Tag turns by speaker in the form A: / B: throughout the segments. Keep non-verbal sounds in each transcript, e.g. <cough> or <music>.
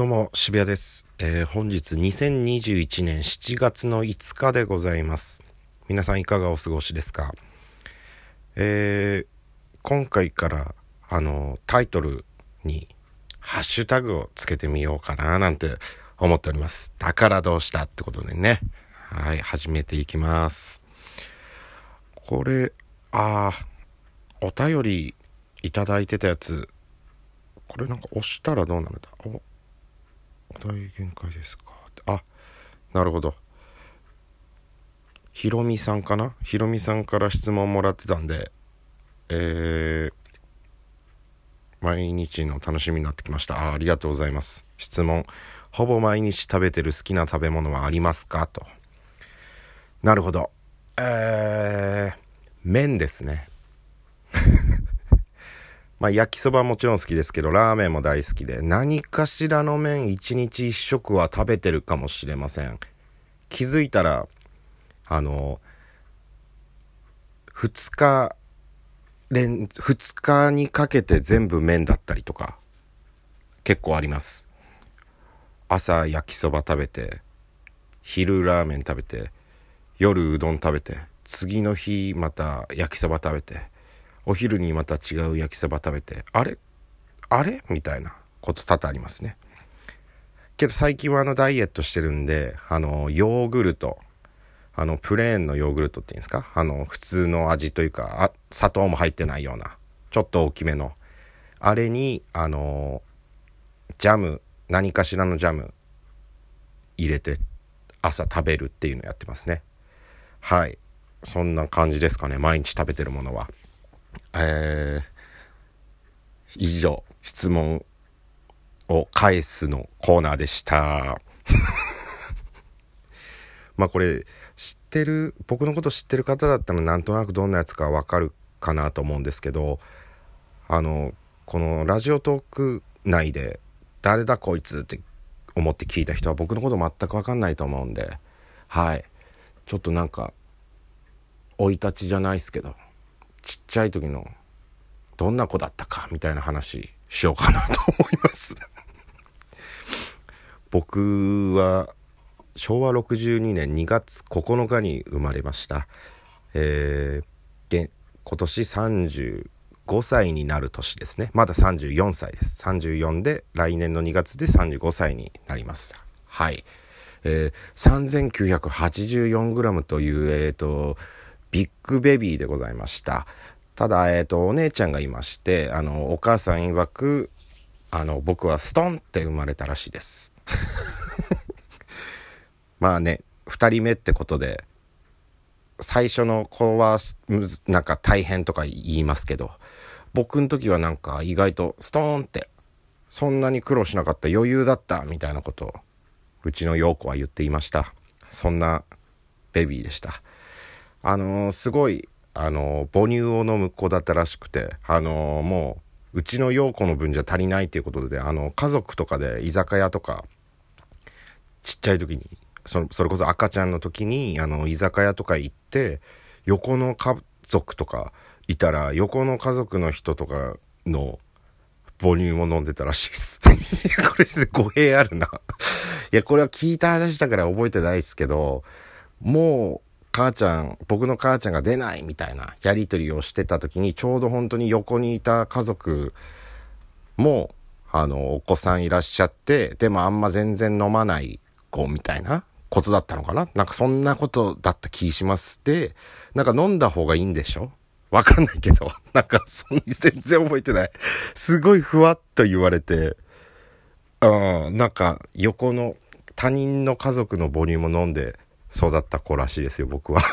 A: どうも、渋谷です。えー本日2021年7月の5日でございます。皆さんいかがお過ごしですか？えー今回から、あの、タイトルに、ハッシュタグをつけてみようかな、なんて思っております。だからどうしたってことでね。はい、始めていきます。これ、あ、お便りいただいてたやつ、これなんか押したらどうなるんだ？おお題限界ですか？あなるほど。ひろみさんかな？ひろみさんから質問もらってたんでえー、毎日の楽しみになってきました。あありがとうございます。質問。ほぼ毎日食べてる好きな食べ物はありますか？と。なるほど。えー、麺ですね。まあ、焼きそばもちろん好きですけど、ラーメンも大好きで、何かしらの麺一日一食は食べてるかもしれません。気づいたら、あの、2日連、2日にかけて全部麺だったりとか、結構あります。朝焼きそば食べて、昼ラーメン食べて、夜うどん食べて、次の日また焼きそば食べて、お昼にまた違う焼きそば食べてあれ？あれ？みたいなこと多々ありますね。けど最近はあのダイエットしてるんであのヨーグルト。あのプレーンのヨーグルトっていうんですか？あの普通の味というかあ砂糖も入ってないようなちょっと大きめの。あれにあのジャム何かしらのジャム入れて朝食べるっていうのやってますね。はい。そんな感じですかね。毎日食べてるものは。えー、以上、質問を返すのコーナーでした。<laughs> まあこれ、知ってる、僕のこと知ってる方だったらなんとなくどんなやつかわかるかなと思うんですけど、あの、このラジオトーク内で、誰だこいつって思って聞いた人は僕のこと全くわかんないと思うんで、はい。ちょっとなんか、生い立ちじゃないですけど、ちっちゃい時のどんな子だったかみたいな話しようかなと思います。<laughs> 僕は昭和62年2月9日に生まれました。えー、今年35歳になる年ですね。まだ34歳です。34で来年の2月で35歳になります。はい。えー、3984g というえっ、ー、とビッグベビーでございました。ただ、えっ、と、お姉ちゃんがいまして、あの、お母さん曰く、あの、僕はストンって生まれたらしいです。<laughs> まあね、二人目ってことで、最初の子は、むずなんか大変とか言いますけど、僕の時はなんか意外とストーンって、そんなに苦労しなかった余裕だったみたいなことを、うちの陽子は言っていました。そんなベビーでした。あのーすごい、あのー母乳を飲む子だったらしくて、あのーもう、うちの陽子の分じゃ足りないっていうことで、あの、家族とかで居酒屋とか、ちっちゃい時に、そそれこそ赤ちゃんの時に、あの、居酒屋とか行って、横の家族とかいたら、横の家族の人とかの母乳を飲んでたらしいです。<laughs> これ語弊あるな。いや、これは聞いた話だから覚えてないですけど、もう、母ちゃん、僕の母ちゃんが出ないみたいなやりとりをしてた時に、ちょうど本当に横にいた家族も、あの、お子さんいらっしゃって、でもあんま全然飲まない子みたいなことだったのかな？なんかそんなことだった気します。で、なんか飲んだ方がいいんでしょ？わかんないけど、<laughs> なんかそんな全然覚えてない。すごいふわっと言われて、うん、なんか横の他人の家族の母乳も飲んで育った子らしいですよ、僕は。<laughs>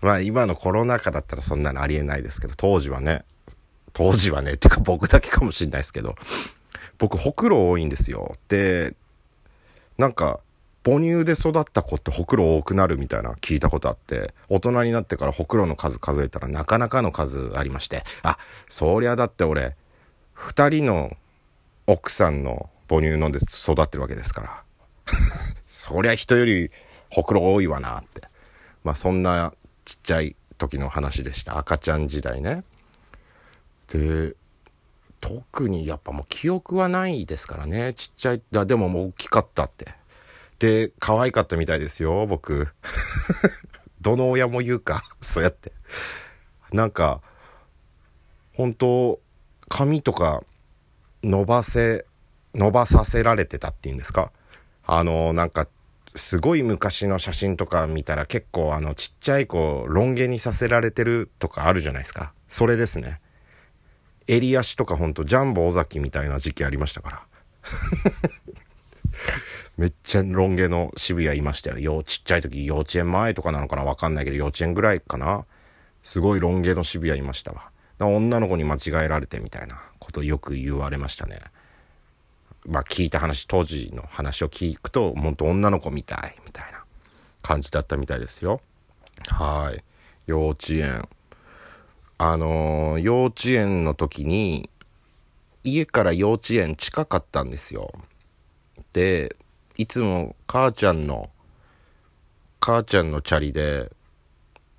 A: まあ今のコロナ禍だったらそんなのありえないですけど、当時はね、当時はね、ってか僕だけかもしれないですけど、僕ほくろ多いんですよ。で、なんか、母乳で育った子ってほくろ多くなるみたいな聞いたことあって、大人になってからほくろの数数えたらなかなかの数ありまして、あ、そりゃだって俺、二人の奥さんの母乳飲んで育ってるわけですから。<laughs> そりゃ人よりほくろ多いわなって。まあそんなちっちゃい時の話でした。赤ちゃん時代ね。で、特にやっぱもう記憶はないですからねちっちゃいでももう大きかったってで可愛かったみたいですよ僕 <laughs> どの親も言うか <laughs> そうやってなんか本当髪とか伸ばせ伸ばさせられてたっていうんですかあのなんかすごい昔の写真とか見たら結構あのちっちゃい子ロン毛にさせられてるとかあるじゃないですか。それですね。襟足とかほんとジャンボ尾崎みたいな時期ありましたから。<laughs> めっちゃロン毛の渋谷いましたよ。よちっちゃい時幼稚園前とかなのかなわかんないけど幼稚園ぐらいかな。すごいロン毛の渋谷いましたわ。女の子に間違えられてみたいなことよく言われましたね。まあ聞いた話当時の話を聞くと本当女の子みたいみたいな感じだったみたいですよ。はい。幼稚園。あのー、幼稚園の時に家から幼稚園近かったんですよ。でいつも母ちゃんの母ちゃんのチャリで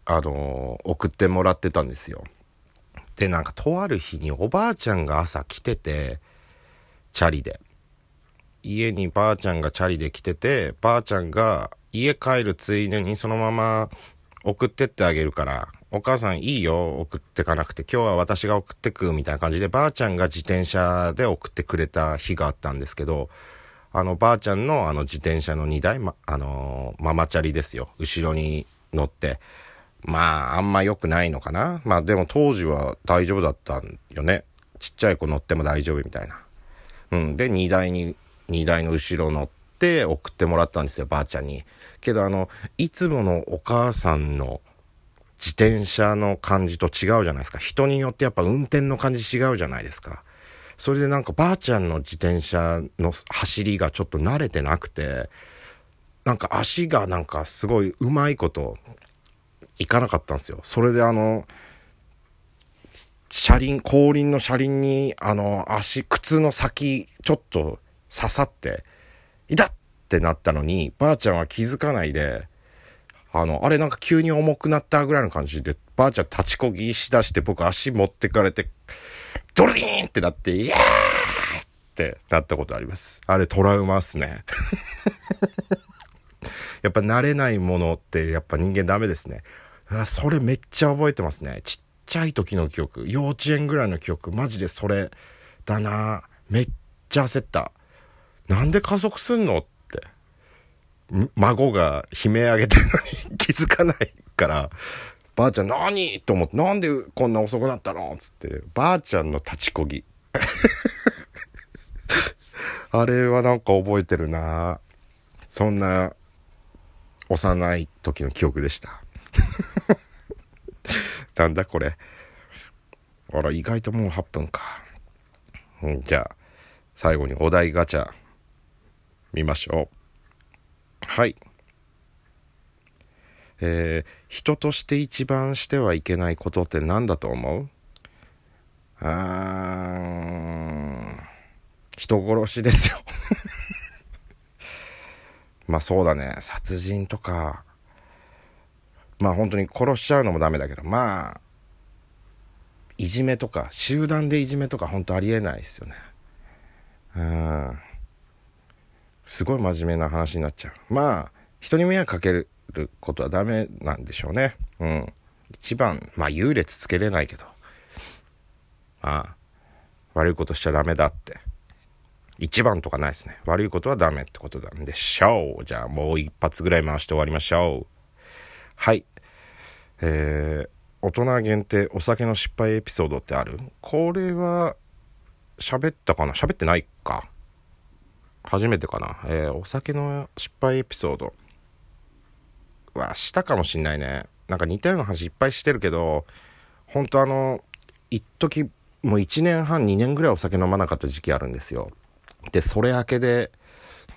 A: あのー、送ってもらってたんですよ。でなんかとある日におばあちゃんが朝来ててチャリで。家にばあちゃんがチャリで来ててばあちゃんが家帰るついでにそのまま送ってってあげるからお母さんいいよ送ってかなくて今日は私が送ってくみたいな感じでばあちゃんが自転車で送ってくれた日があったんですけどあのばあちゃんのあの自転車の荷台、ま、あのー、ママチャリですよ後ろに乗ってまあ、あんま良くないのかな。まあでも当時は大丈夫だったんよね。ちっちゃい子乗っても大丈夫みたいな。うん。で、荷台に、荷台の後ろ乗って送ってもらったんですよ、ばあちゃんに。けどあの、いつものお母さんの自転車の感じと違うじゃないですか。人によってやっぱ運転の感じ違うじゃないですか。それでなんかばあちゃんの自転車の走りがちょっと慣れてなくて、なんか足がなんかすごいうまいこと行かなかったんですよ。それであの、車輪、後輪の車輪に、あの、足、靴の先、ちょっと刺さって、いたってなったのに、ばあちゃんは気づかないで、あの、あれなんか急に重くなったぐらいの感じで、ばあちゃん立ちこぎしだして僕足持ってかれて、ドリーンってなって、イエーってなったことあります。あれトラウマっすね。<laughs> やっぱ慣れないものってやっぱ人間ダメですね。あそれめっちゃ覚えてますね。ちっちゃい時の記憶、幼稚園ぐらいの記憶、マジでそれだな。めっちゃ焦った。なんで加速すんのって。孫が悲鳴上げてるのに <laughs> 気づかないから、ばあちゃん何と思って、なんでこんな遅くなったのつって、ばあちゃんの立ちこぎ。<laughs> あれはなんか覚えてるなそんな幼い時の記憶でした。<laughs> なんだこれ。あら、意外ともう8分か。うん、じゃあ、最後にお題ガチャ、見ましょう。はい。えー、人として一番してはいけないことって何だと思う？あー人殺しですよ <laughs> まあそうだね殺人とかまあ本当に殺しちゃうのもダメだけど、まあ、いじめとか、集団でいじめとか本当ありえないですよね。うん。すごい真面目な話になっちゃう。まあ、人に迷惑かけることはダメなんでしょうね。うん。一番、まあ優劣つけれないけど、まあ、悪いことしちゃダメだって。一番とかないですね。悪いことはダメってことなんでしょう。じゃあもう一発ぐらい回して終わりましょう。はい。えー、大人限定お酒の失敗エピソードってある？これは、喋ったかな？喋ってないか。初めてかな。えー、お酒の失敗エピソードはしたかもしんないね。なんか似たような話いっぱいしてるけど、ほんとあの、一時もう1年半、2年ぐらいお酒飲まなかった時期あるんですよ。で、それ明けで、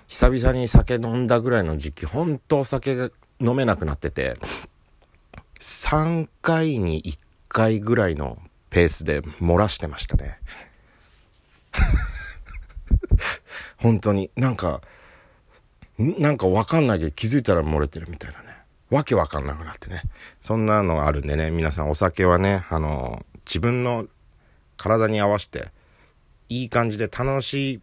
A: 久々に酒飲んだぐらいの時期、ほんとお酒が飲めなくなってて、3回に1回ぐらいのペースで漏らしてましたね。本当に。なんか、なんかわかんないけど気づいたら漏れてるみたいなね。わけわかんなくなってね。そんなのがあるんでね、皆さんお酒はね、あの、自分の体に合わせていい感じで楽しい、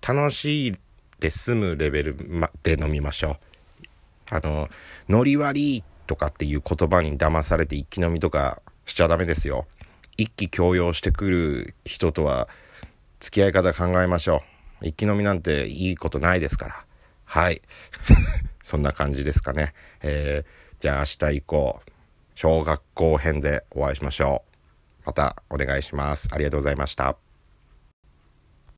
A: 楽しいで済むレベルまで飲みましょう。あの、ノリ割りとかっていう言葉に騙されて一気飲みとかしちゃダメですよ。一気強要してくる人とは付き合い方考えましょう。一気飲みなんていいことないですから。はい。<laughs> そんな感じですかね。えー、じゃあ明日以降、小学校編でお会いしましょう。またお願いします。ありがとうございました。